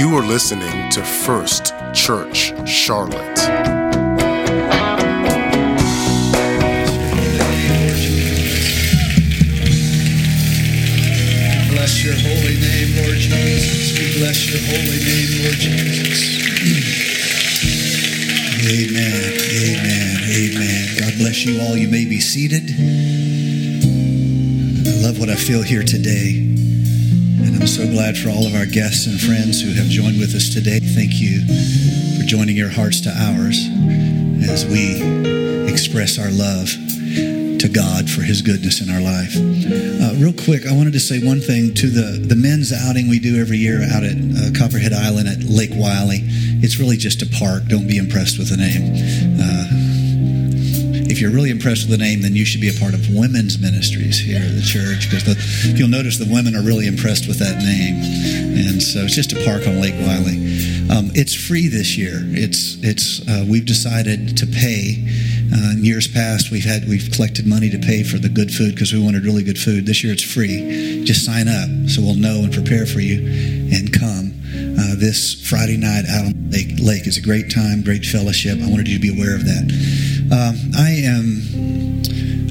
You are listening to First Church Charlotte. Bless your holy name, Lord Jesus. We bless your holy name, Lord Jesus. Amen. Amen. Amen. God bless you all. You may be seated. I love what I feel here today. I'm so glad for all of our guests and friends who have joined with us today. Thank you for joining your hearts to ours as we express our love to God for His goodness in our life. Uh, real quick, I wanted to say one thing to the, the men's outing we do every year out at uh, Copperhead Island at Lake Wylie. It's really just a park. Don't be impressed with the name. Uh, if you're really impressed with the name, then you should be a part of women's ministries here at the church because you'll notice the women are really impressed with that name. And so it's just a park on Lake Wylie. Um, it's free this year. It's it's uh, we've decided to pay. Uh, in years past, we've had we've collected money to pay for the good food because we wanted really good food. This year, it's free. Just sign up so we'll know and prepare for you, and come. Uh, this Friday night out on Lake Lake is a great time, great fellowship. I wanted you to be aware of that. Um, I am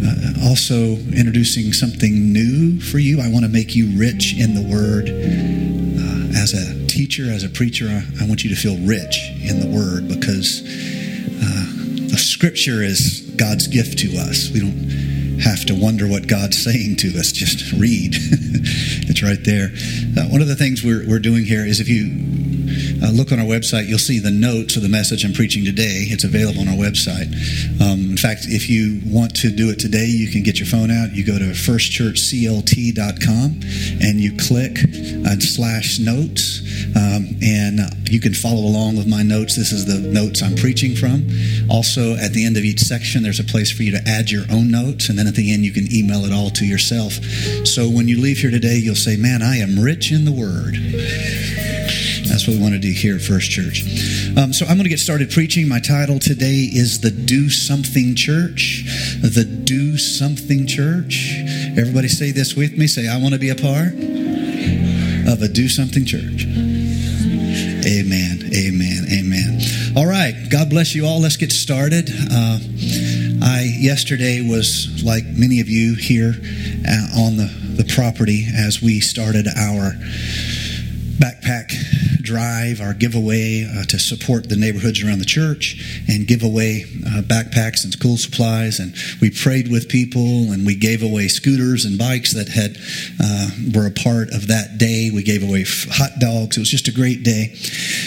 uh, also introducing something new for you. I want to make you rich in the Word. Uh, as a teacher, as a preacher, I, I, want you to feel rich in the Word because uh, the Scripture is God's gift to us. We don't have to wonder what God's saying to us. Just read. it's right there. Uh, one of the things we're, we're doing here is if you uh, look on our website, you'll see the notes of the message I'm preaching today. It's available on our website. Um, in fact, if you want to do it today, you can get your phone out. You go to firstchurchclt.com and you click uh, slash notes, um, and you can follow along with my notes. This is the notes I'm preaching from. Also, at the end of each section, there's a place for you to add your own notes, and then at the end, you can email it all to yourself. So when you leave here today, you'll say, Man, I am rich in the Word. That's what we want to do here at First Church. Um, so I'm going to get started preaching. My title today is The Do Something Church. The Do Something Church. Everybody say this with me. Say, I want to be a part of a Do Something Church. Amen. Amen. Amen. All right. God bless you all. Let's get started. Uh, I yesterday was like many of you here uh, on the, the property as we started our backpack drive, our giveaway uh, to support the neighborhoods around the church and give away uh, backpacks and school supplies. And we prayed with people and we gave away scooters and bikes that had uh, were a part of that day. We gave away hot dogs. It was just a great day.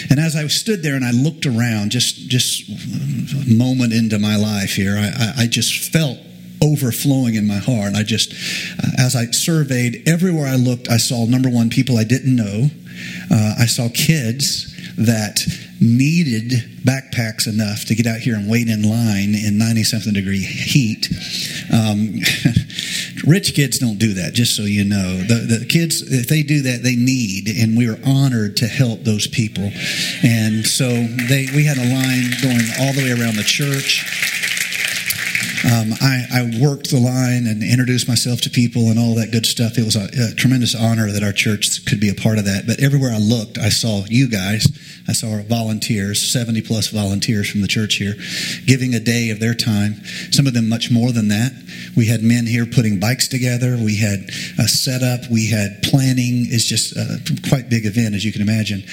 And as I stood there and I looked around, just just a moment into my life here, I, I, I just felt overflowing in my heart. I just, uh, as I surveyed everywhere I looked, I saw number one, people I didn't know. Uh, I saw kids that needed backpacks enough to get out here and wait in line in 90 something degree heat. Um, rich kids don't do that, just so you know. The, the kids, if they do that, they need, and we are honored to help those people. And so they, we had a line going all the way around the church. Um, I, I, worked the line and introduced myself to people and all that good stuff. It was a, a, tremendous honor that our church could be a part of that. But everywhere I looked, I saw you guys. I saw volunteers, 70 plus volunteers from the church here, giving a day of their time. Some of them much more than that. We had men here putting bikes together. We had a setup. We had planning. It's just a quite big event, as you can imagine.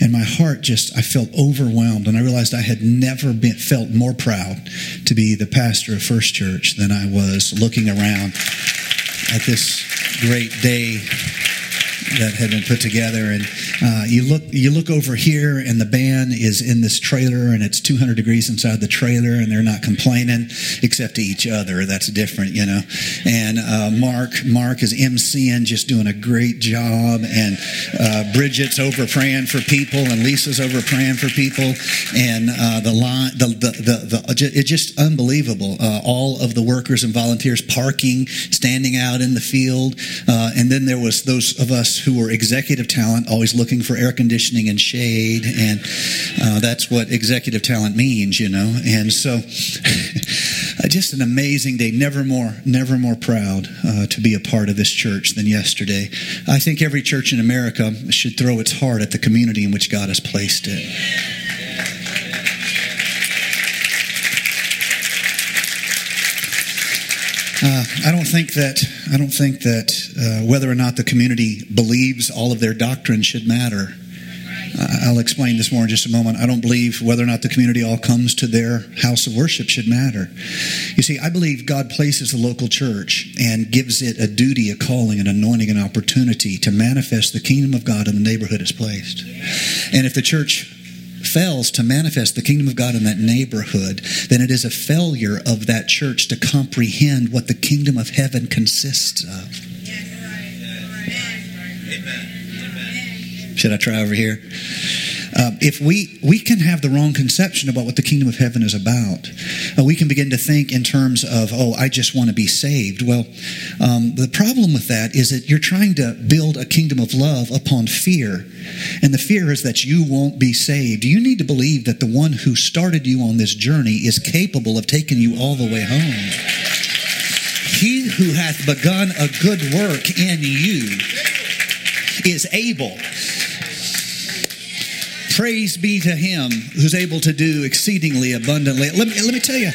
And my heart just, I felt overwhelmed. And I realized I had never been, felt more proud to be the pastor of First Church than I was looking around at this great day that had been put together. And uh, you look, you look over here, and the band is in this trailer, and it's 200 degrees inside the trailer, and they're not complaining except to each other. That's different, you know. And uh, Mark, Mark is MCing, just doing a great job, and uh, Bridget's over praying for people, and Lisa's over praying for people, and uh, the line, the the the, the it's just unbelievable. Uh, all of the workers and volunteers parking, standing out in the field, uh, and then there was those of us who were executive talent, always looking for air conditioning and shade, and uh, that's what executive talent means, you know. And so Uh, just an amazing day. Never more, never more proud uh, to be a part of this church than yesterday. I think every church in America should throw its heart at the community in which God has placed it. Uh, I don't think that I don't think that uh, whether or not the community believes all of their doctrine should matter. I'll explain this more in just a moment. I don't believe whether or not the community all comes to their house of worship should matter. You see, I believe God places the local church and gives it a duty, a calling, an anointing, an opportunity to manifest the kingdom of God in the neighborhood it's placed. And if the church fails to manifest the kingdom of God in that neighborhood, then it is a failure of that church to comprehend what the kingdom of heaven consists of. Should I try over here? Uh, if we we can have the wrong conception about what the kingdom of heaven is about, uh, we can begin to think in terms of, oh, I just want to be saved. Well, um, the problem with that is that you're trying to build a kingdom of love upon fear, and the fear is that you won't be saved. You need to believe that the one who started you on this journey is capable of taking you all the way home. He who hath begun a good work in you is able Praise be to him who's able to do exceedingly abundantly. Let me, let me tell you.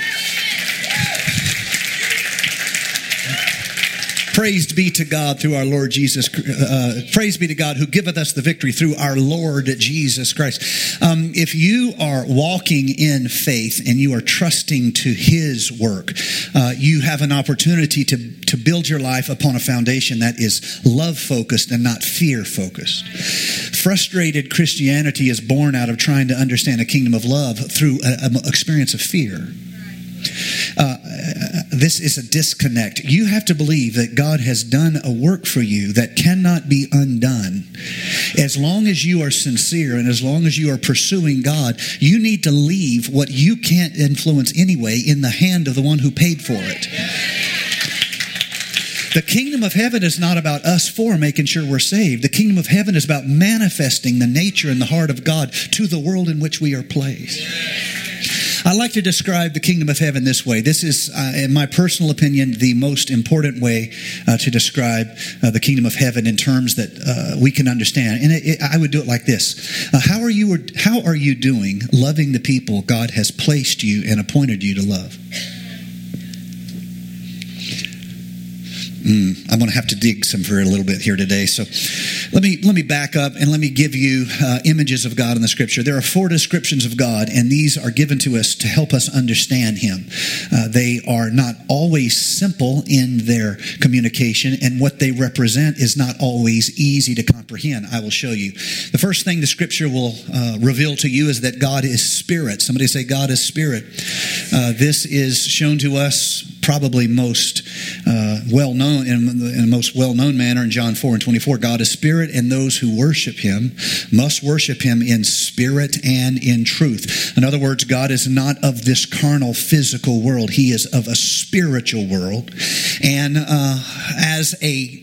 Praised be to God through our Lord Jesus. Uh, praise be to God who giveth us the victory through our Lord Jesus Christ. Um, if you are walking in faith and you are trusting to His work, uh, you have an opportunity to, to build your life upon a foundation that is love focused and not fear focused. Frustrated Christianity is born out of trying to understand a kingdom of love through an experience of fear. Uh, this is a disconnect. You have to believe that God has done a work for you that cannot be undone. As long as you are sincere and as long as you are pursuing God, you need to leave what you can't influence anyway in the hand of the one who paid for it. The kingdom of heaven is not about us for making sure we're saved. The kingdom of heaven is about manifesting the nature and the heart of God to the world in which we are placed. I like to describe the kingdom of heaven this way. This is, uh, in my personal opinion, the most important way uh, to describe uh, the kingdom of heaven in terms that uh, we can understand. And it, it, I would do it like this: uh, How are you? How are you doing, loving the people God has placed you and appointed you to love? Mm, I'm going to have to dig some for a little bit here today. So let me let me back up and let me give you uh, images of God in the Scripture. There are four descriptions of God, and these are given to us to help us understand Him. Uh, they are not always simple in their communication, and what they represent is not always easy to comprehend. I will show you. The first thing the Scripture will uh, reveal to you is that God is Spirit. Somebody say, "God is Spirit." Uh, this is shown to us probably most uh, well known in, in the most well known manner in John 4 and 24. God is spirit, and those who worship him must worship him in spirit and in truth. In other words, God is not of this carnal physical world, he is of a spiritual world. And uh, as a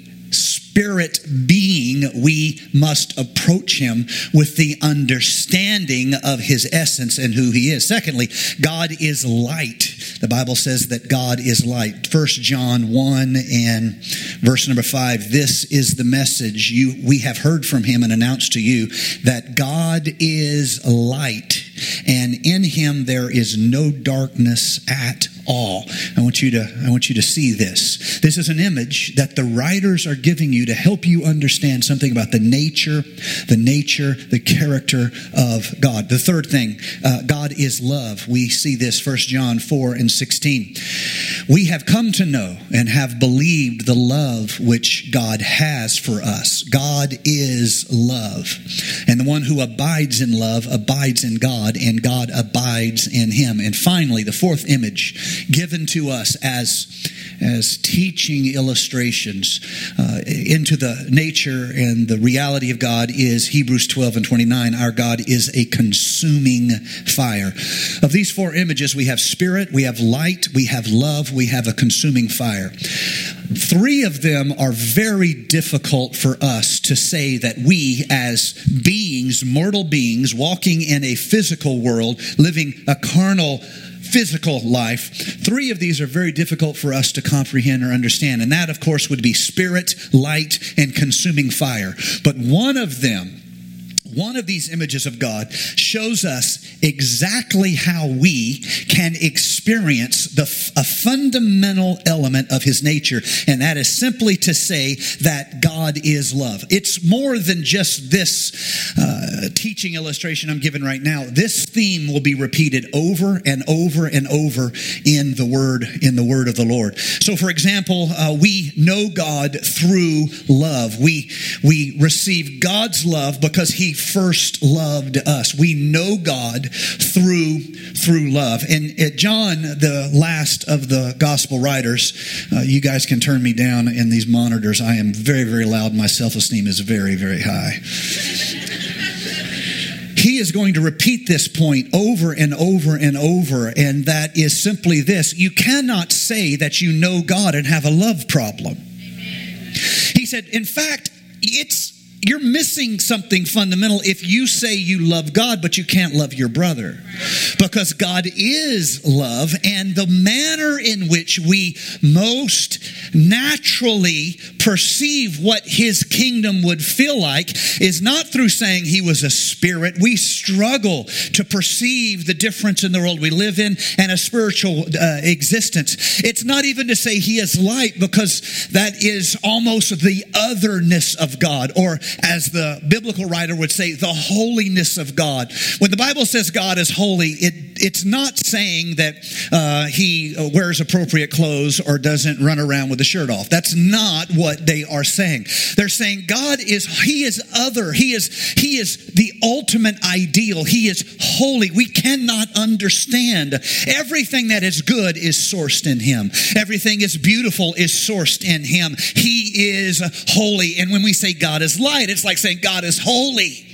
spirit being, we must approach him with the understanding of his essence and who he is. Secondly, God is light. The Bible says that God is light. First John 1 and verse number 5. This is the message you we have heard from him and announced to you that God is light and in him there is no darkness at all. I want you to I want you to see this. This is an image that the writers are giving you to help you understand something about the nature, the nature, the character of God. The third thing, uh, God is love. We see this 1 John 4 and 16. We have come to know and have believed the love which God has for us. God is love. And the one who abides in love abides in God and God abides in him. And finally, the fourth image given to us as, as teaching illustrations uh, into the nature and the reality of God is Hebrews 12 and 29. Our God is a consuming fire. Of these four images, we have spirit, we have light, we have love, we have a consuming fire. Three of them are very difficult for us to say that we, as beings, mortal beings, walking in a physical world, living a carnal, physical life, three of these are very difficult for us to comprehend or understand. And that, of course, would be spirit, light, and consuming fire. But one of them, one of these images of God shows us exactly how we can experience the, a fundamental element of his nature, and that is simply to say that God is love. It's more than just this uh, teaching illustration I'm giving right now. This theme will be repeated over and over and over in the word in the word of the Lord. So, for example, uh, we know God through love. We we receive God's love because He first loved us. We know God through through love. And at John, the last of the gospel writers, uh, you guys can turn me down in these monitors. I am very very loud. My self esteem is very very high. he is going to repeat this point over and over and over, and that is simply this you cannot say that you know God and have a love problem. He said, in fact, it's you're missing something fundamental if you say you love God, but you can't love your brother. Because God is love, and the manner in which we most naturally perceive what his kingdom would feel like is not through saying he was a spirit. We struggle to perceive the difference in the world we live in and a spiritual uh, existence. It's not even to say he is light, because that is almost the otherness of God, or as the biblical writer would say, the holiness of God. When the Bible says God is holy, it, it's not saying that uh, he wears appropriate clothes or doesn't run around with a shirt off. That's not what they are saying. They're saying God is, he is other. He is, he is the ultimate ideal. He is holy. We cannot understand. Everything that is good is sourced in him. Everything is beautiful is sourced in him. He is holy. And when we say God is light, it's like saying God is holy.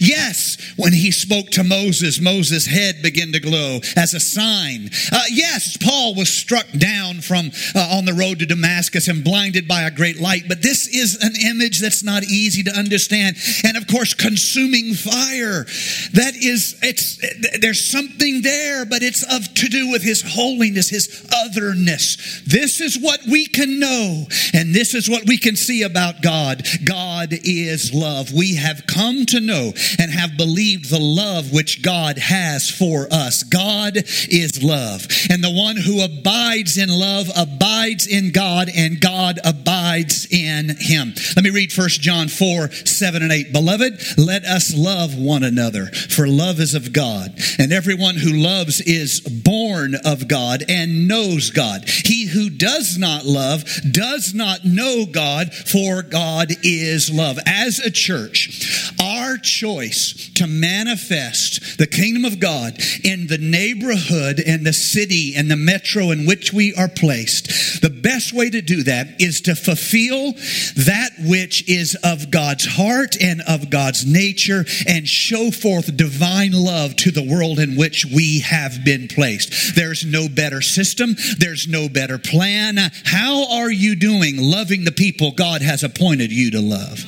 Yes, when he spoke to Moses, Moses' head began to glow as a sign. Uh, yes, Paul was struck down from uh, on the road to Damascus and blinded by a great light. But this is an image that's not easy to understand. And of course, consuming fire. That is, it's there's something there, but it's of to do with his holiness, his otherness. This is what we can know, and this is what we can see about God. God is love. We have come to know and have believed the love which God has for us. God is love. And the one who abides in love abides in God and God abides in him. Let me read 1 John 4, 7 and 8. Beloved, let us love one another, for love is of God. And everyone who loves is born of God and knows God. He who does not love does not know God, for God is love. As a church, our choice to manifest the kingdom of God in the neighborhood and the city and the metro in which we are placed, the best way to do that is to fulfill that which is of God's heart and of God's nature and show forth divine love to the world in which we have been placed. There's no better system. There's no better plan. How are you doing loving the people God has appointed you to love?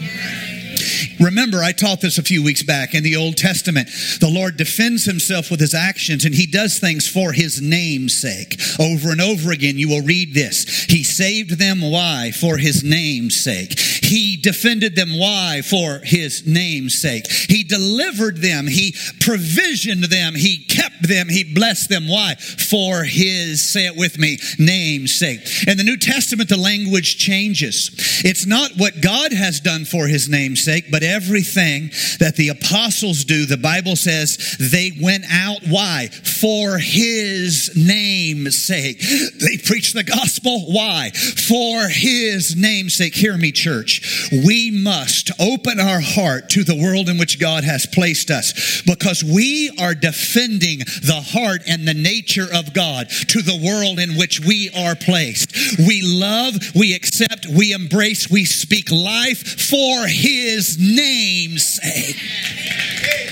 Remember, I taught this a few weeks back in the Old Testament. The Lord defends himself with his actions and he does things for his name's sake. Over and over again, you will read this. He saved them. Why? For his name's sake. He defended them. Why? For his name's sake. He delivered them. He provisioned them. He kept them. He blessed them. Why? For his, say it with me, name's sake. In the New Testament, the language changes. It's not what God has done for his name's sake, but everything that the apostles do, the Bible says they went out. Why? For his name's sake. They preached the gospel. Why? For his name's sake. Hear me, church. We must open our heart to the world in which God has placed us because we are defending the heart and the nature of God to the world in which we are placed. We love, we accept, we embrace, we speak life for his name's sake.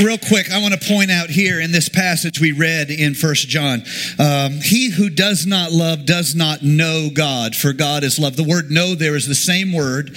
Real quick, I want to point out here in this passage we read in First John, um, he who does not love does not know God, for God is love. The word "know" there is the same word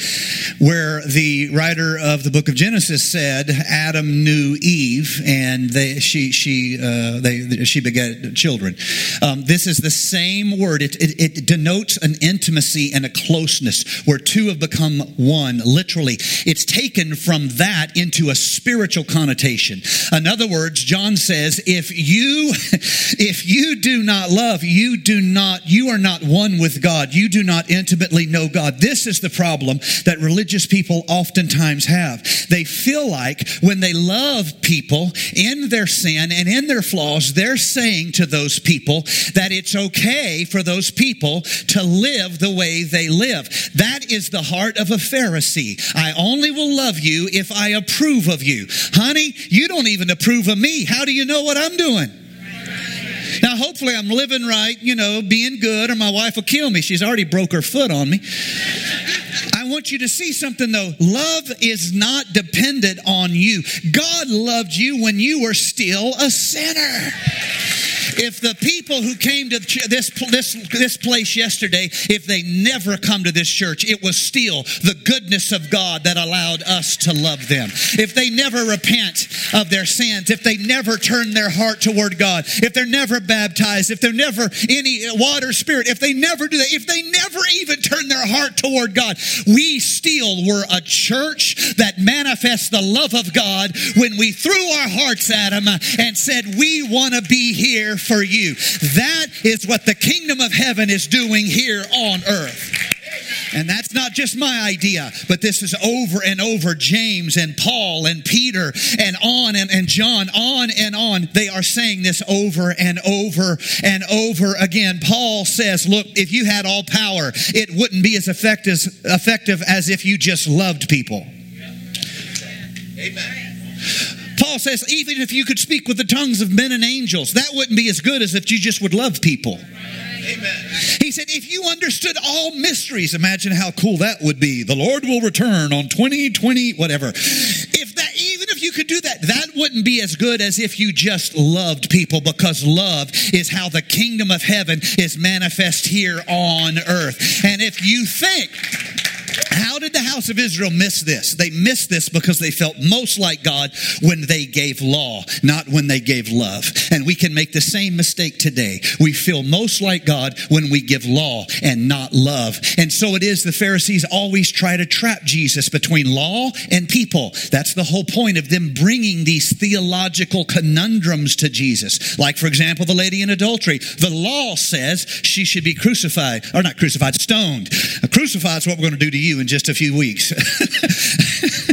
where the writer of the book of Genesis said Adam knew Eve, and they, she she uh, they, she begat children. Um, this is the same word. It, it, it denotes an intimacy and a closeness where two have become one. Literally, it's taken from that into a spiritual connotation. In other words, John says, if you, if you do not love, you do not, you are not one with God. You do not intimately know God. This is the problem that religious people oftentimes have. They feel like when they love people in their sin and in their flaws, they're saying to those people that it's okay for those people to live the way they live. That is the heart of a Pharisee. I only will love you if I approve of you. Honey, you don't even approve of me. How do you know what I'm doing? Now, hopefully, I'm living right, you know, being good, or my wife will kill me. She's already broke her foot on me. I want you to see something though. Love is not dependent on you. God loved you when you were still a sinner. If the people who came to this, this, this place yesterday, if they never come to this church, it was still the goodness of God that allowed us to love them. If they never repent of their sins, if they never turn their heart toward God, if they're never baptized, if they're never any water spirit, if they never do that, if they never even turn their heart toward God, we still were a church that manifests the love of God when we threw our hearts at Him and said, We want to be here for you. That is what the kingdom of heaven is doing here on earth. And that's not just my idea, but this is over and over. James and Paul and Peter and on and, and John, on and on. They are saying this over and over and over again. Paul says, Look, if you had all power, it wouldn't be as effective, effective as if you just loved people. Amen. Paul says, even if you could speak with the tongues of men and angels, that wouldn't be as good as if you just would love people. Amen. He said, if you understood all mysteries, imagine how cool that would be. The Lord will return on 2020, whatever. If that, even if you could do that, that wouldn't be as good as if you just loved people because love is how the kingdom of heaven is manifest here on earth. And if you think, how did the house of Israel miss this? They missed this because they felt most like God when they gave law, not when they gave love. And we can make the same mistake today. We feel most like God when we give law and not love. And so it is the Pharisees always try to trap Jesus between law and people. That's the whole point of them bringing these theological conundrums to Jesus. Like, for example, the lady in adultery. The law says she should be crucified, or not crucified, stoned. Crucified is what we're going to do to you in just a few weeks.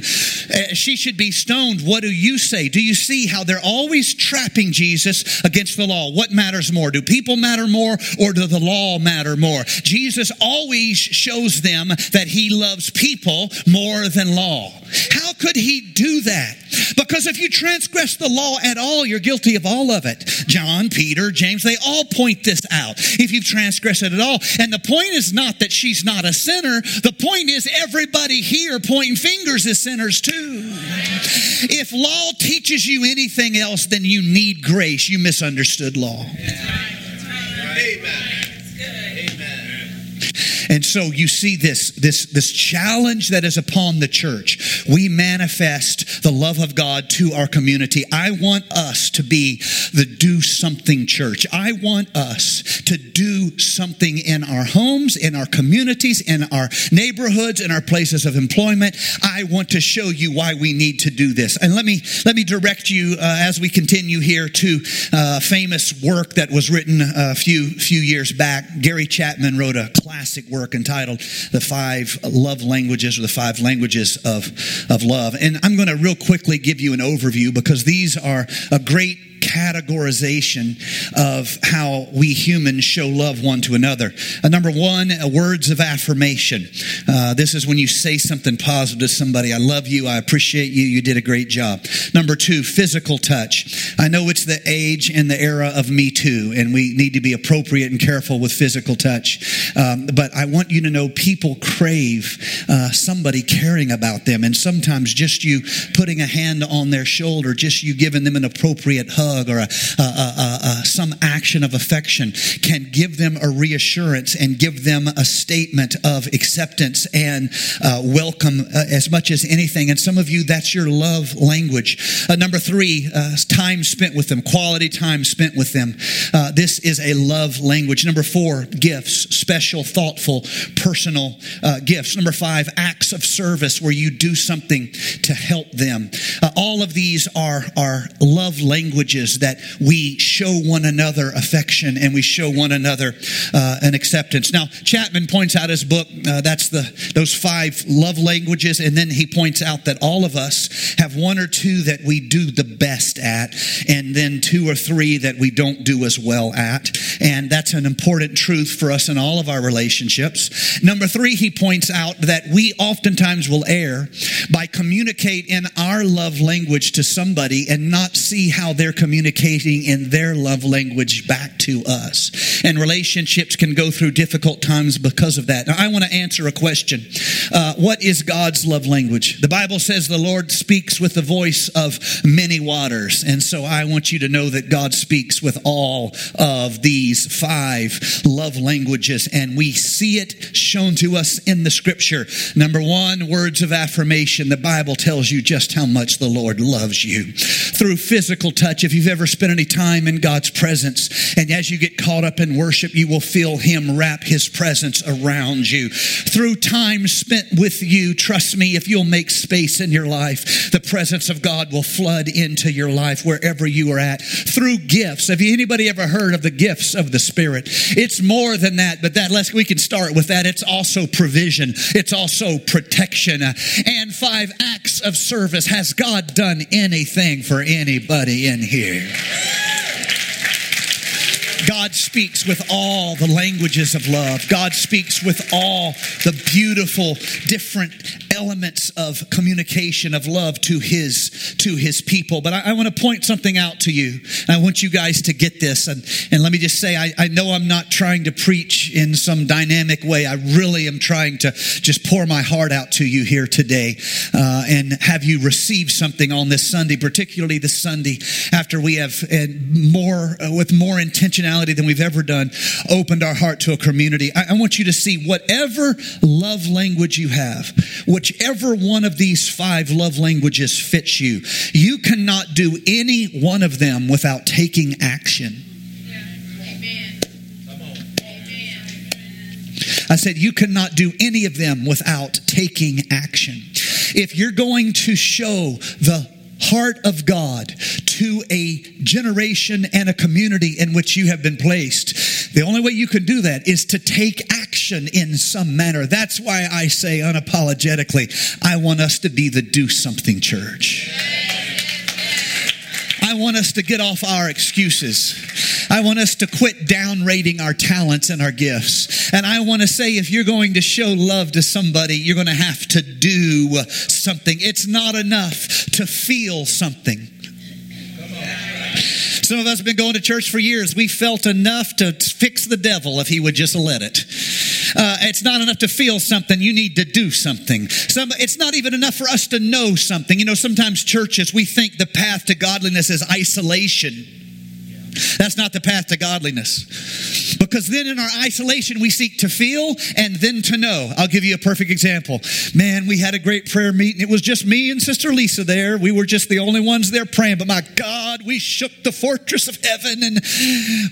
Uh, she should be stoned. What do you say? Do you see how they're always trapping Jesus against the law? What matters more? Do people matter more or do the law matter more? Jesus always shows them that he loves people more than law. How could he do that? Because if you transgress the law at all, you're guilty of all of it. John, Peter, James, they all point this out. If you transgress it at all. And the point is not that she's not a sinner. The point is everybody here pointing fingers is sinners too. If law teaches you anything else, then you need grace. You misunderstood law. Amen. And so you see this, this, this challenge that is upon the church. We manifest the love of God to our community. I want us to be the do something church. I want us to do something in our homes, in our communities, in our neighborhoods, in our places of employment. I want to show you why we need to do this. And let me, let me direct you uh, as we continue here to uh, famous work that was written a few, few years back. Gary Chapman wrote a classic work work entitled The Five Love Languages or the Five Languages of, of Love. And I'm going to real quickly give you an overview because these are a great categorization of how we humans show love one to another. Uh, number one, uh, words of affirmation. Uh, this is when you say something positive to somebody. I love you. I appreciate you. You did a great job. Number two, physical touch. I know it's the age and the era of Me Too, and we need to be appropriate and careful with physical touch. Um, but I want you to know people crave uh, somebody caring about them, and sometimes just you putting a hand on their shoulder, just you giving them an appropriate hug or a, a, a, some action of affection can give them a reassurance and give them a statement of acceptance and uh, welcome uh, as much as anything. And some of you, that's your love language. Uh, number three, uh, time spent with them, quality time spent with them. Uh, this is a love language. Number four, gifts, special, thoughtful, personal uh, gifts. Number five, acts of service where you do something to help them. all of these are, are love languages that we show one another affection and we show one another uh, an acceptance. Now, Chapman points out his book, uh, that's the those five love languages, and then he points out that all of us have one or two that we do the best at, and then two or three that we don't do as well at. And that's an important truth for us in all of our relationships. Number three, he points out that we oftentimes will err by communicate in our love language to somebody and not see how they're communicating in their love language back to us. And relationships can go through difficult times because of that. Now, I want to answer a question. Uh, what is God's love language? The Bible says the Lord speaks with the voice of many waters. And so I want you to know that God speaks with all of these five love languages. And we see it shown to us in the scripture. Number one, words of affirmation. The Bible tells you just how much the Lord loves you. Through physical touch, if you've ever spent any time in God's presence, and as you get caught up in worship, you will feel Him wrap His presence around you. Through time spent with you, trust me, if you'll make space in your life, the presence of God will flood into your life wherever you are at. Through gifts. Have anybody ever heard of the gifts of the Spirit? It's more than that, but that let's we can start with that. It's also provision. It's also protection. And five acts of service. Has God done anything for anybody in here? God speaks with all the languages of love. God speaks with all the beautiful, different elements of communication of love to his to his people. But I, I want to point something out to you. I want you guys to get this. And, and let me just say, I, I know I'm not trying to preach in some dynamic way. I really am trying to just pour my heart out to you here today uh, and have you receive something on this Sunday, particularly this Sunday after we have and more uh, with more intentionality than we've ever done, opened our heart to a community. I, I want you to see whatever love language you have, which whichever one of these five love languages fits you, you cannot do any one of them without taking action. I said, you cannot do any of them without taking action. If you're going to show the heart of God to a generation and a community in which you have been placed. The only way you can do that is to take action in some manner. That's why I say unapologetically, I want us to be the do something church. I want us to get off our excuses. I want us to quit down rating our talents and our gifts. And I want to say if you're going to show love to somebody, you're going to have to do something. It's not enough to feel something. Some of us have been going to church for years. We felt enough to fix the devil if he would just let it. Uh, it's not enough to feel something. You need to do something. Some, it's not even enough for us to know something. You know, sometimes churches, we think the path to godliness is isolation. That's not the path to godliness. Because then in our isolation, we seek to feel and then to know. I'll give you a perfect example. Man, we had a great prayer meeting. It was just me and Sister Lisa there. We were just the only ones there praying. But my God, we shook the fortress of heaven. And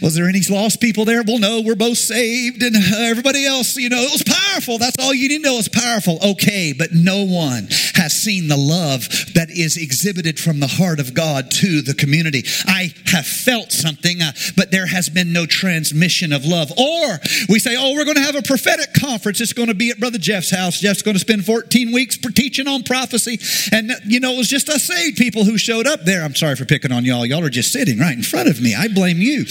was there any lost people there? Well, no, we're both saved. And uh, everybody else, you know, it was powerful. That's all you need to know is powerful. Okay, but no one has seen the love that is exhibited from the heart of God to the community. I have felt something, uh, but there has been no transmission of love. Or we say, oh, we're going to have a prophetic conference. It's going to be at Brother Jeff's house. Jeff's going to spend 14 weeks teaching on prophecy. And, you know, it was just us saved people who showed up there. I'm sorry for picking on y'all. Y'all are just sitting right in front of me. I blame you.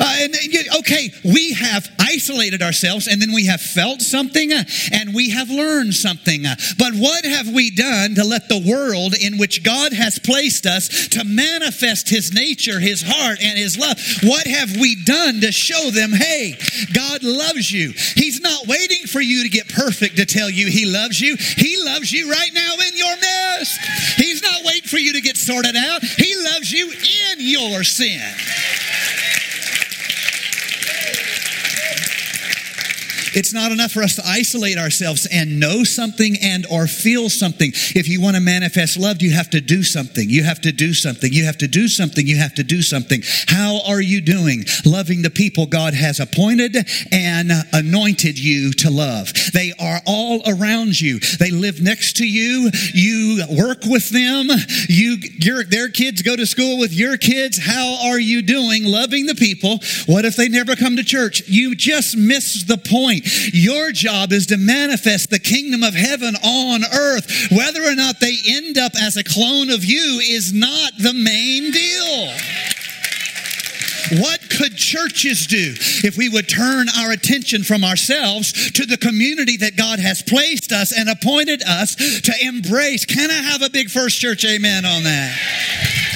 Uh, and, okay, we have isolated ourselves and then we have felt something uh, and we have learned something. Uh, but what have we done to let the world in which God has placed us to manifest his nature, his heart, and his love? What have we done to show them, hey, God loves you? He's not waiting for you to get perfect to tell you he loves you. He loves you right now in your mess. He's not waiting for you to get sorted out. He loves you in your sin. It's not enough for us to isolate ourselves and know something and or feel something. If you want to manifest love, you have to do something. You have to do something. You have to do something. You have to do something. How are you doing? Loving the people God has appointed and anointed you to love. They are all around you. They live next to you. You work with them. You, your, their kids go to school with your kids. How are you doing loving the people? What if they never come to church? You just miss the point. Your job is to manifest the kingdom of heaven on earth. Whether or not they end up as a clone of you is not the main deal. What could churches do if we would turn our attention from ourselves to the community that God has placed us and appointed us to embrace? Can I have a big first church amen on that?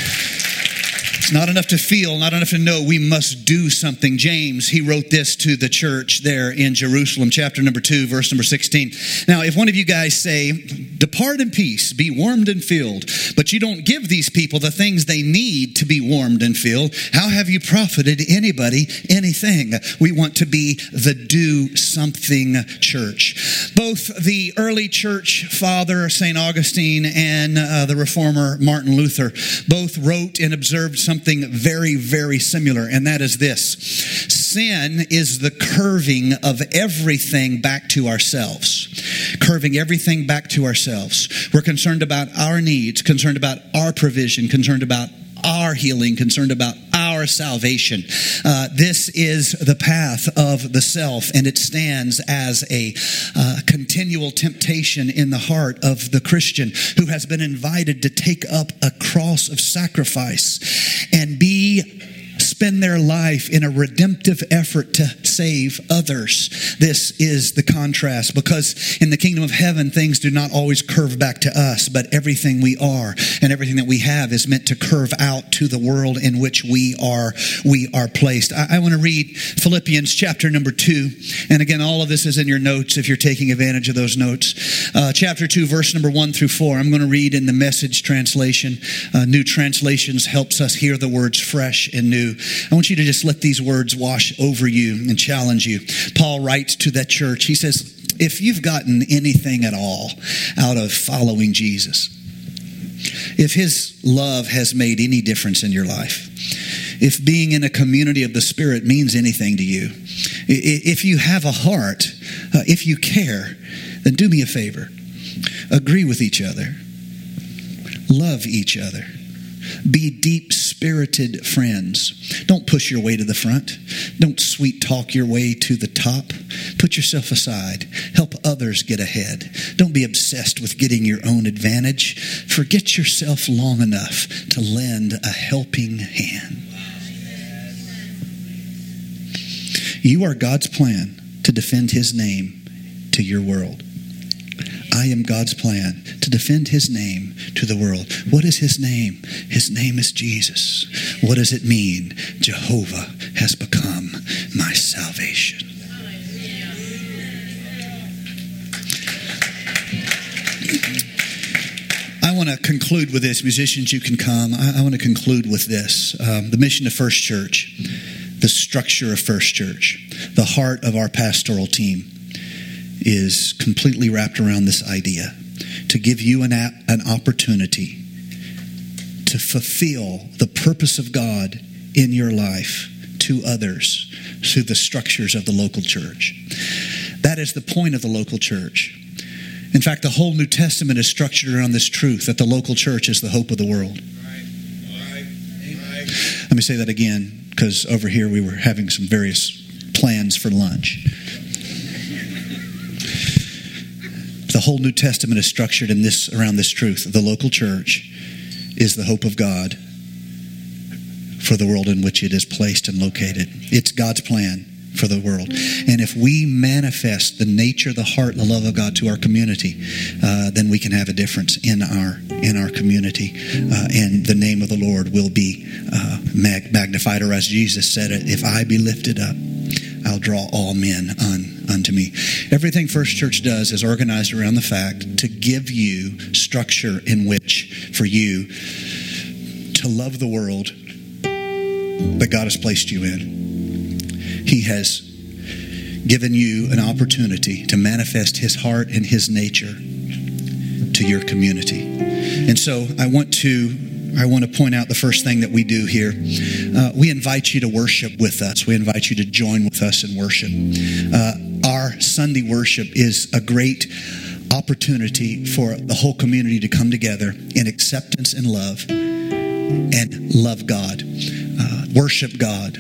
Not enough to feel, not enough to know. We must do something. James, he wrote this to the church there in Jerusalem, chapter number 2, verse number 16. Now, if one of you guys say, Depart in peace, be warmed and filled, but you don't give these people the things they need to be warmed and filled, how have you profited anybody anything? We want to be the do something church. Both the early church father, St. Augustine, and uh, the reformer, Martin Luther, both wrote and observed some something very, very similar, and that is this sin is the curving of everything back to ourselves. Curving everything back to ourselves. We're concerned about our needs, concerned about our provision, concerned about our healing, concerned about our salvation. Uh, this is the path of the self, and it stands as a uh, continual temptation in the heart of the Christian who has been invited to take up a cross of sacrifice and be spend their life in a redemptive effort to save others. This is the contrast because in the kingdom of heaven, things do not always curve back to us, but everything we are and everything that we have is meant to curve out to the world in which we are, we are placed. I, I want to read Philippians chapter number two. And again, all of this is in your notes if you're taking advantage of those notes. Uh, chapter two, verse number one through four. I'm going to read in the message translation. Uh, new translations helps us hear the words fresh and new. I want you to just let these words wash over you and challenge you. Paul writes to that church, he says, if you've gotten anything at all out of following Jesus, if his love has made any difference in your life, if being in a community of the Spirit means anything to you, if you have a heart, uh, if you care, then do me a favor. Agree with each other, love each other be deep spirited friends. Don't push your way to the front. Don't sweet talk your way to the top. Put yourself aside. Help others get ahead. Don't be obsessed with getting your own advantage. Forget yourself long enough to lend a helping hand. You are God's plan to defend His name to your world. I am God's plan to defend his name to the world. What is his name? His name is Jesus. What does it mean? Jehovah has become my salvation. I want to conclude with this. Musicians, you can come. I, I want to conclude with this. Um, the mission of First Church, the structure of First Church, the heart of our pastoral team is completely wrapped around this idea to give you an, an opportunity to fulfill the purpose of God in your life to others through the structures of the local church. That is the point of the local church. In fact, the whole New Testament is structured around this truth that the local church is the hope of the world. Let me say that again because over here we were having some various plans for lunch. The whole New Testament is structured in this around this truth. The local church is the hope of God for the world in which it is placed and located. It's God's plan for the world. And if we manifest the nature, the heart, the love of God to our community, uh, then we can have a difference in our in our community, uh, and the name of the Lord will be uh, mag- magnified. Or as Jesus said it, "If I be lifted up." I'll draw all men un, unto me. Everything First Church does is organized around the fact to give you structure in which, for you, to love the world that God has placed you in. He has given you an opportunity to manifest His heart and His nature to your community. And so I want to I want to point out the first thing that we do here. Uh, we invite you to worship with us. We invite you to join with us in worship. Uh, our Sunday worship is a great opportunity for the whole community to come together in acceptance and love and love God, uh, worship God,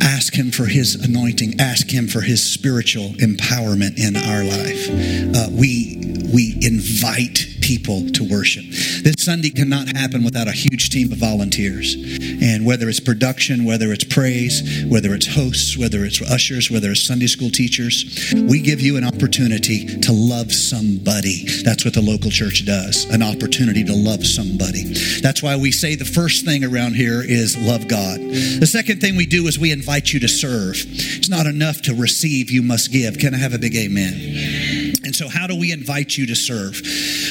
ask Him for His anointing, ask Him for His spiritual empowerment in our life. Uh, we we invite people to worship. This Sunday cannot happen without a huge team of volunteers. And whether it's production, whether it's praise, whether it's hosts, whether it's ushers, whether it's Sunday school teachers, we give you an opportunity to love somebody. That's what the local church does an opportunity to love somebody. That's why we say the first thing around here is love God. The second thing we do is we invite you to serve. It's not enough to receive, you must give. Can I have a big amen? And so, how do we invite you to serve?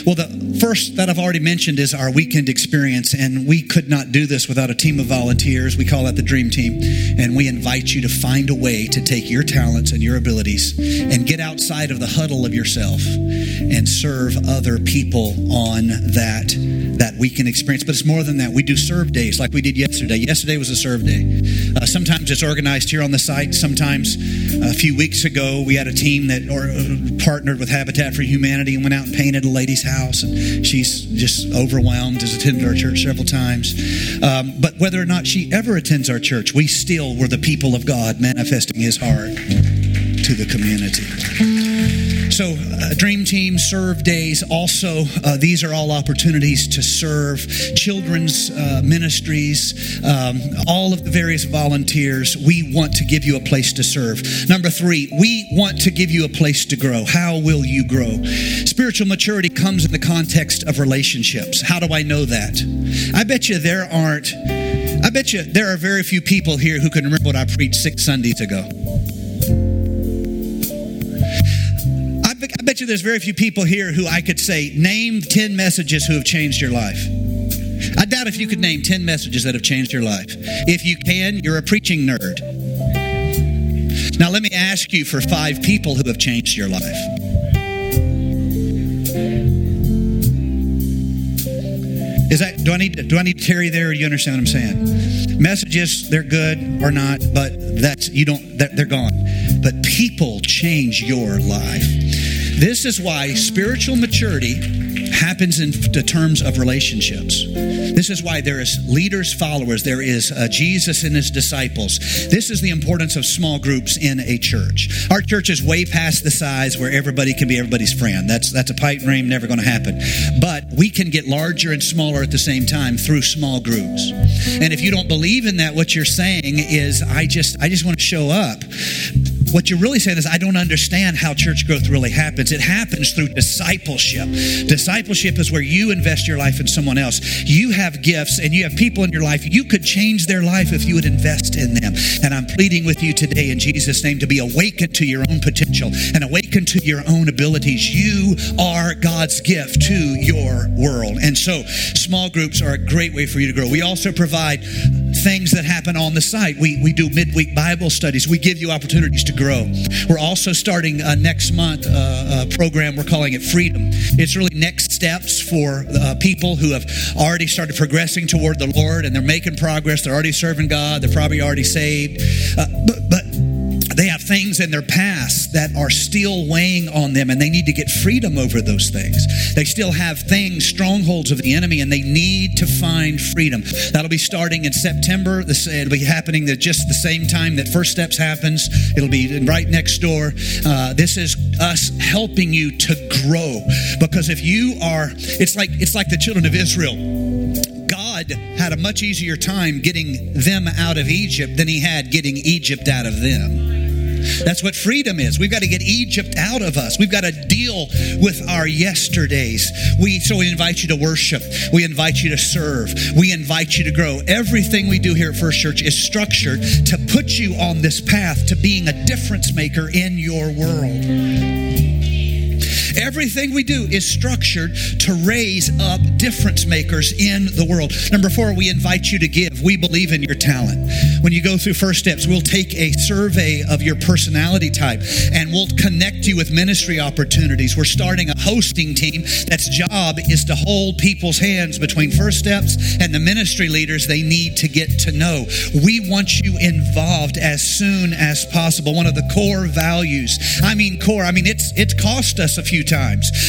Well, the first that I've already mentioned is our weekend experience, and we could not do this without a team of volunteers. We call that the Dream Team, and we invite you to find a way to take your talents and your abilities and get outside of the huddle of yourself and serve other people on that that weekend experience. But it's more than that. We do serve days like we did yesterday. Yesterday was a serve day. Uh, sometimes it's organized here on the site. Sometimes a few weeks ago we had a team that or, uh, partnered with Habitat for Humanity and went out and painted a lady's house. And she's just overwhelmed, has attended our church several times. Um, but whether or not she ever attends our church, we still were the people of God manifesting his heart to the community. So, uh, Dream Team, Serve Days, also, uh, these are all opportunities to serve children's uh, ministries, um, all of the various volunteers. We want to give you a place to serve. Number three, we want to give you a place to grow. How will you grow? Spiritual maturity comes in the context of relationships. How do I know that? I bet you there aren't, I bet you there are very few people here who can remember what I preached six Sundays ago. Bet you there's very few people here who I could say, name 10 messages who have changed your life. I doubt if you could name 10 messages that have changed your life. If you can, you're a preaching nerd. Now, let me ask you for five people who have changed your life. Is that do I need do I need to tarry there? Or do you understand what I'm saying? Messages they're good or not, but that's you don't they're gone. But people change your life. This is why spiritual maturity happens in the terms of relationships. This is why there is leaders, followers, there is uh, Jesus and his disciples. This is the importance of small groups in a church. Our church is way past the size where everybody can be everybody's friend. That's that's a pipe dream, never going to happen. But we can get larger and smaller at the same time through small groups. And if you don't believe in that, what you're saying is, I just I just want to show up what you're really saying is, I don't understand how church growth really happens. It happens through discipleship. Discipleship is where you invest your life in someone else. You have gifts and you have people in your life. You could change their life if you would invest in them. And I'm pleading with you today in Jesus' name to be awakened to your own potential and awakened to your own abilities. You are God's gift to your world. And so, small groups are a great way for you to grow. We also provide things that happen on the site. We, we do midweek Bible studies. We give you opportunities to grow. We're also starting uh, next month uh, a program. We're calling it Freedom. It's really next steps for uh, people who have already started progressing toward the Lord and they're making progress. They're already serving God. They're probably already saved. Uh, but, but things in their past that are still weighing on them and they need to get freedom over those things. They still have things, strongholds of the enemy, and they need to find freedom. That'll be starting in September. It'll be happening at just the same time that First Steps happens. It'll be right next door. Uh, this is us helping you to grow because if you are, it's like it's like the children of Israel. God had a much easier time getting them out of Egypt than he had getting Egypt out of them. That's what freedom is. We've got to get Egypt out of us. We've got to deal with our yesterdays. We so we invite you to worship. We invite you to serve. We invite you to grow. Everything we do here at First Church is structured to put you on this path to being a difference maker in your world. Everything we do is structured to raise up difference makers in the world. Number four, we invite you to give. We believe in your talent. When you go through first steps, we'll take a survey of your personality type and we'll connect you with ministry opportunities. We're starting a hosting team that's job is to hold people's hands between first steps and the ministry leaders they need to get to know. We want you involved as soon as possible. One of the core values. I mean core, I mean it's it's cost us a few times,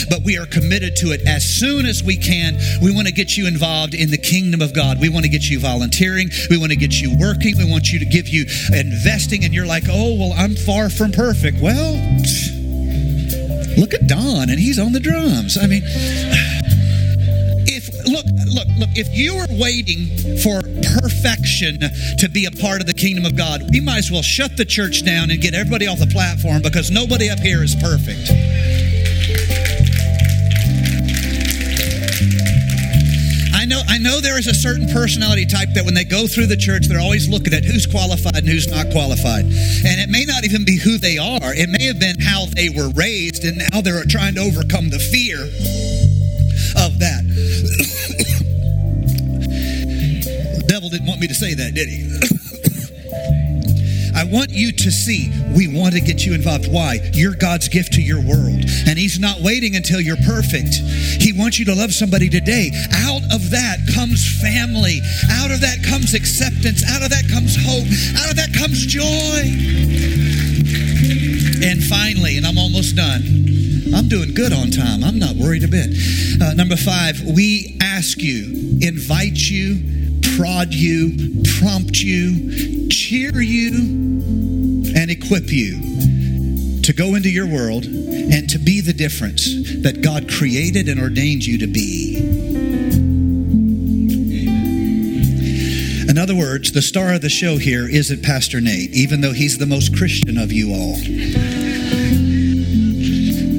but we are committed to it as soon as we can. We want to get you involved in the kingdom of God. We want to get you volunteering. We want to get you working. We want you to give you investing. And you're like, oh, well, I'm far from perfect. Well, look at Don, and he's on the drums. I mean, if look, look, look, if you are waiting for perfection to be a part of the kingdom of God, we might as well shut the church down and get everybody off the platform because nobody up here is perfect. I know, there is a certain personality type that when they go through the church, they're always looking at who's qualified and who's not qualified. And it may not even be who they are, it may have been how they were raised, and now they're trying to overcome the fear of that. the devil didn't want me to say that, did he? I want you to see we want to get you involved. Why? You're God's gift to your world. And He's not waiting until you're perfect. He wants you to love somebody today. Out of that comes family. Out of that comes acceptance. Out of that comes hope. Out of that comes joy. And finally, and I'm almost done. I'm doing good on time. I'm not worried a bit. Uh, number five, we ask you, invite you, prod you, prompt you, cheer you, and equip you to go into your world and to be the difference that God created and ordained you to be. In other words, the star of the show here isn't Pastor Nate, even though he's the most Christian of you all.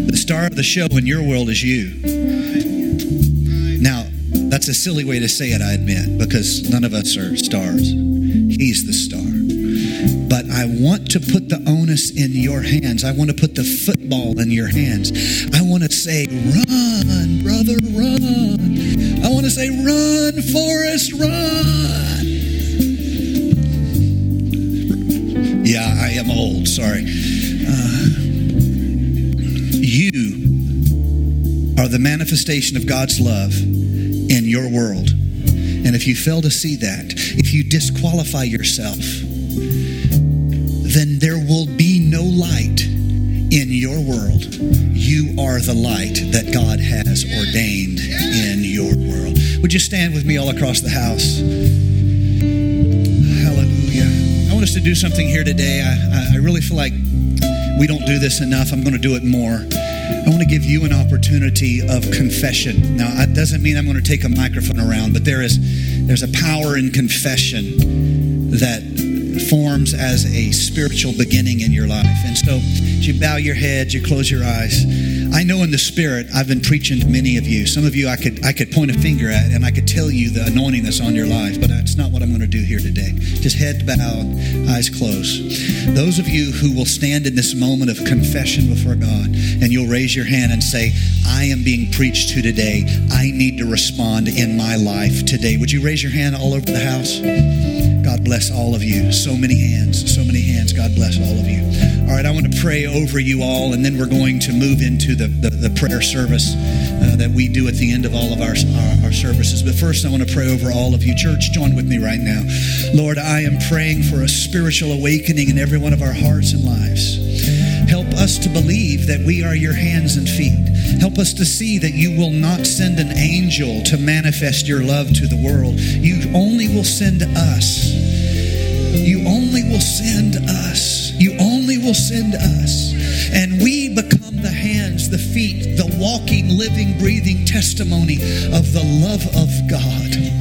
The star of the show in your world is you. That's a silly way to say it, I admit, because none of us are stars. He's the star. But I want to put the onus in your hands. I want to put the football in your hands. I want to say, run, brother, run. I want to say, run, Forrest, run. Yeah, I am old. Sorry. Uh, you are the manifestation of God's love in your world. And if you fail to see that, if you disqualify yourself, then there will be no light in your world. You are the light that God has ordained in your world. Would you stand with me all across the house? Hallelujah. I want us to do something here today. I, I really feel like we don't do this enough. I'm going to do it more. I want to give you an opportunity of confession. Now, that doesn't mean I'm going to take a microphone around, but there is there's a power in confession that forms as a spiritual beginning in your life. And so, as you bow your head, you close your eyes. I know in the spirit, I've been preaching to many of you. Some of you I could I could point a finger at and I could tell you the anointing that's on your life, but that's not what I'm going to do here today. Just head bowed, eyes closed. Those of you who will stand in this moment of confession before God and you'll raise your hand and say, I am being preached to today. I need to respond in my life today. Would you raise your hand all over the house? God bless all of you. So many hands, so many hands. God bless all of you. All right, I want to pray over you all, and then we're going to move into the, the, the prayer service. Uh, that we do at the end of all of our, our, our services. But first, I want to pray over all of you. Church, join with me right now. Lord, I am praying for a spiritual awakening in every one of our hearts and lives. Help us to believe that we are your hands and feet. Help us to see that you will not send an angel to manifest your love to the world. You only will send us. You only will send us. You only will send us. And we become the hands, the feet, the walking, living, breathing testimony of the love of God.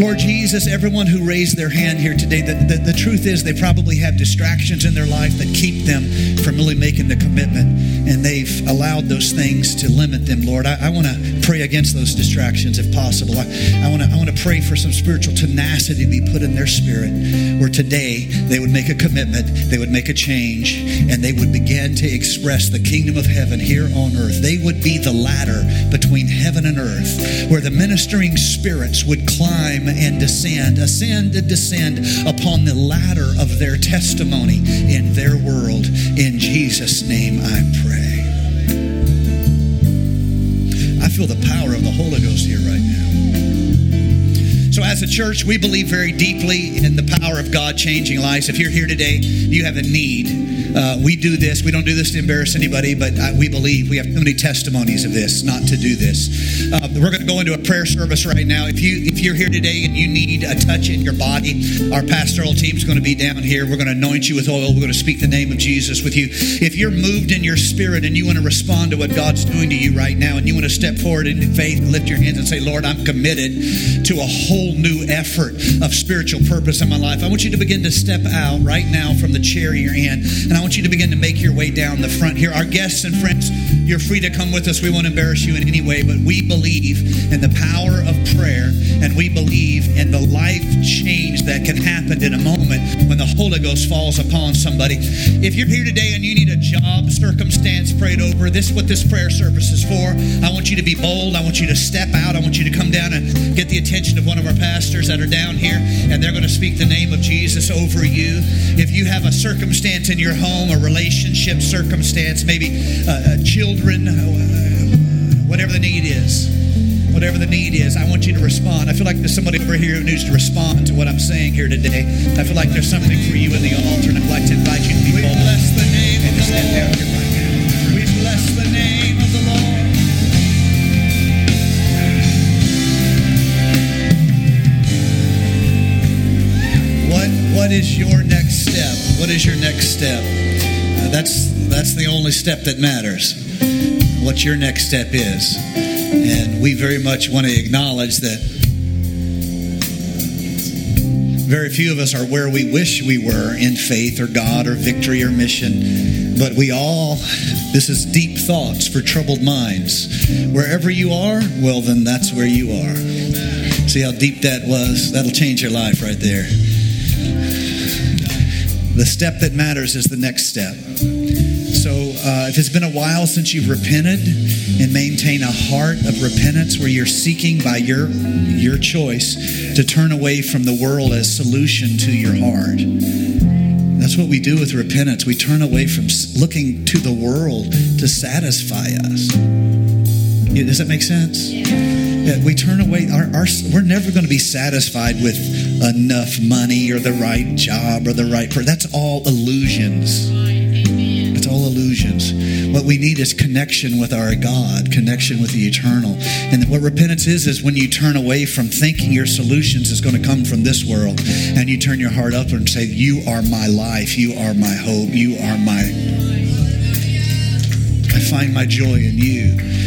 Lord Jesus, everyone who raised their hand here today, the, the, the, truth is they probably have distractions in their life that keep them from really making the commitment. And they've allowed those things to limit them, Lord. I, I want to pray against those distractions if possible. I, want to I wanna pray for some spiritual tenacity to be put in their spirit where today they would make a commitment, they would make a change, and they would begin to express the kingdom of heaven here on earth. They would be the ladder between heaven and earth where the ministering spirits would climb and descend, ascend and descend upon the ladder of their testimony in their world. In Jesus' name I pray. I feel the power of the Holy Ghost here right now. So, as a church, we believe very deeply in the power of God changing lives. If you're here today, you have a need uh, we do this. We don't do this to embarrass anybody, but uh, we believe we have too many testimonies of this not to do this. Uh, we're going to go into a prayer service right now. If you if you're here today and you need a touch in your body, our pastoral team is going to be down here. We're going to anoint you with oil. We're going to speak the name of Jesus with you. If you're moved in your spirit and you want to respond to what God's doing to you right now, and you want to step forward in faith and lift your hands and say, "Lord, I'm committed to a whole new effort of spiritual purpose in my life," I want you to begin to step out right now from the chair you're in, and I want you to begin to make your way down the front here. Our guests and friends, you're free to come with us. We won't embarrass you in any way, but we believe in the power of prayer and we believe in the life change that can happen in a moment when the Holy Ghost falls upon somebody. If you're here today and you need a job circumstance prayed over, this is what this prayer service is for. I want you to be bold. I want you to step out. I want you to come down and get the attention of one of our pastors that are down here, and they're going to speak the name of Jesus over you. If you have a circumstance in your home, a relationship circumstance, maybe uh, uh, children, uh, whatever the need is. Whatever the need is, I want you to respond. I feel like there's somebody over here who needs to respond to what I'm saying here today. I feel like there's something for you in the altar, and I'd like to invite you to be we bold. bless the name of the Lord. We bless the name of the Lord. What What is your next step? What is your next step? that's that's the only step that matters. What your next step is, and we very much want to acknowledge that very few of us are where we wish we were in faith or God or victory or mission. But we all, this is deep thoughts for troubled minds. Wherever you are, well, then that's where you are. See how deep that was? That'll change your life right there. The step that matters is the next step. So, uh, if it's been a while since you've repented and maintain a heart of repentance where you're seeking by your your choice to turn away from the world as solution to your heart. That's what we do with repentance. We turn away from looking to the world to satisfy us. Does that make sense? Yeah, we turn away. Our, our, we're never going to be satisfied with enough money or the right job or the right person. That's all illusions. Illusions. What we need is connection with our God, connection with the eternal. And what repentance is, is when you turn away from thinking your solutions is going to come from this world and you turn your heart up and say, You are my life. You are my hope. You are my. I find my joy in you.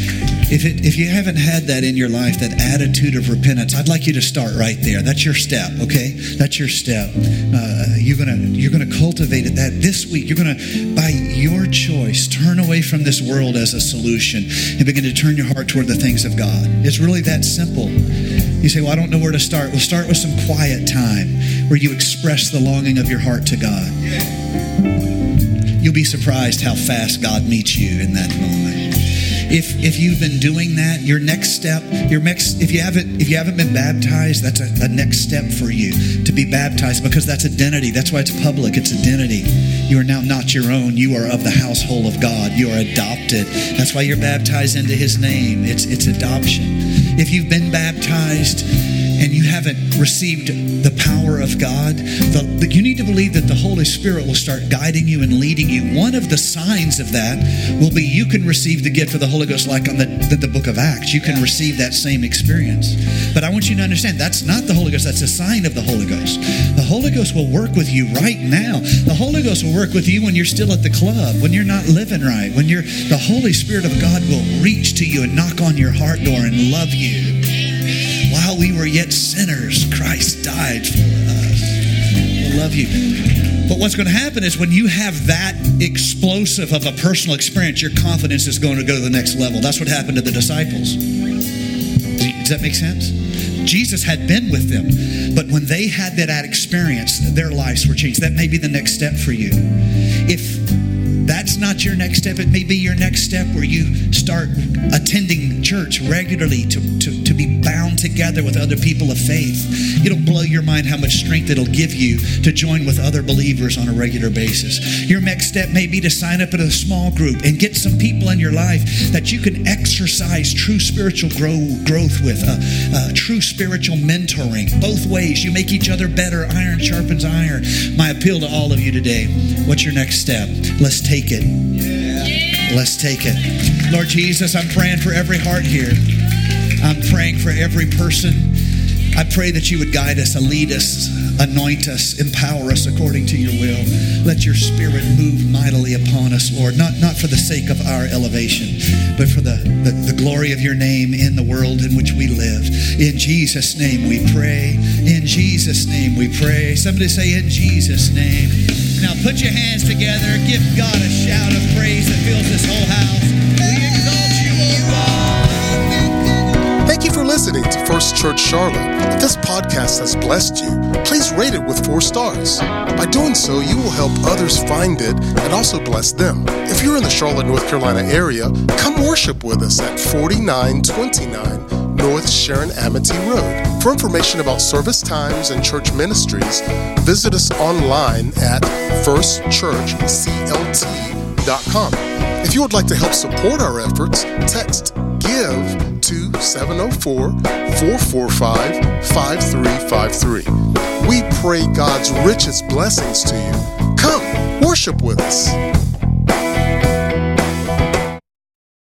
If, it, if you haven't had that in your life, that attitude of repentance, I'd like you to start right there. That's your step, okay? That's your step. Uh, you're gonna you're gonna cultivate it that this week. You're gonna, by your choice, turn away from this world as a solution and begin to turn your heart toward the things of God. It's really that simple. You say, "Well, I don't know where to start." We'll start with some quiet time where you express the longing of your heart to God. You'll be surprised how fast God meets you in that moment. If if you've been doing that, your next step, your next if you haven't if you haven't been baptized, that's a, a next step for you to be baptized because that's identity. That's why it's public. It's identity. You are now not your own. You are of the household of God. You are adopted. That's why you're baptized into His name. It's it's adoption. If you've been baptized and you haven't received the power of God, the, the, you need to believe that the Holy Spirit will start guiding you and leading you. One of the signs of that will be you can receive the gift of the Holy Ghost, like on the, the, the book of Acts. You can receive that same experience. But I want you to understand that's not the Holy Ghost, that's a sign of the Holy Ghost. The Holy Ghost will work with you right now. The Holy Ghost will work with you when you're still at the club, when you're not living right, when you're the Holy Spirit of God will reach to you and knock on your heart door and love you while we were yet sinners, Christ died for us. We love you. But what's going to happen is when you have that explosive of a personal experience, your confidence is going to go to the next level. That's what happened to the disciples. Does that make sense? Jesus had been with them, but when they had that experience, their lives were changed. That may be the next step for you. If that's not your next step. It may be your next step where you start attending church regularly to, to, to be bound together with other people of faith. It'll blow your mind how much strength it'll give you to join with other believers on a regular basis. Your next step may be to sign up in a small group and get some people in your life that you can exercise true spiritual grow, growth with, uh, uh, true spiritual mentoring. Both ways, you make each other better. Iron sharpens iron. My appeal to all of you today what's your next step? Let's take take it. Let's take it. Lord Jesus, I'm praying for every heart here. I'm praying for every person. I pray that you would guide us, lead us, anoint us, empower us according to your will. Let your spirit move mightily upon us, Lord, not, not for the sake of our elevation, but for the, the, the glory of your name in the world in which we live. In Jesus' name we pray. In Jesus' name we pray. Somebody say, In Jesus' name. Now put your hands together. Give God a shout of praise that fills this whole house. We exalt you, O God. Thank you for listening to First Church Charlotte. If this podcast has blessed you, please rate it with four stars. By doing so, you will help others find it and also bless them. If you're in the Charlotte, North Carolina area, come worship with us at 4929 North Sharon Amity Road. For information about service times and church ministries, visit us online at firstchurchclt.com. If you would like to help support our efforts, text GIVE to 704 445 5353. We pray God's richest blessings to you. Come, worship with us.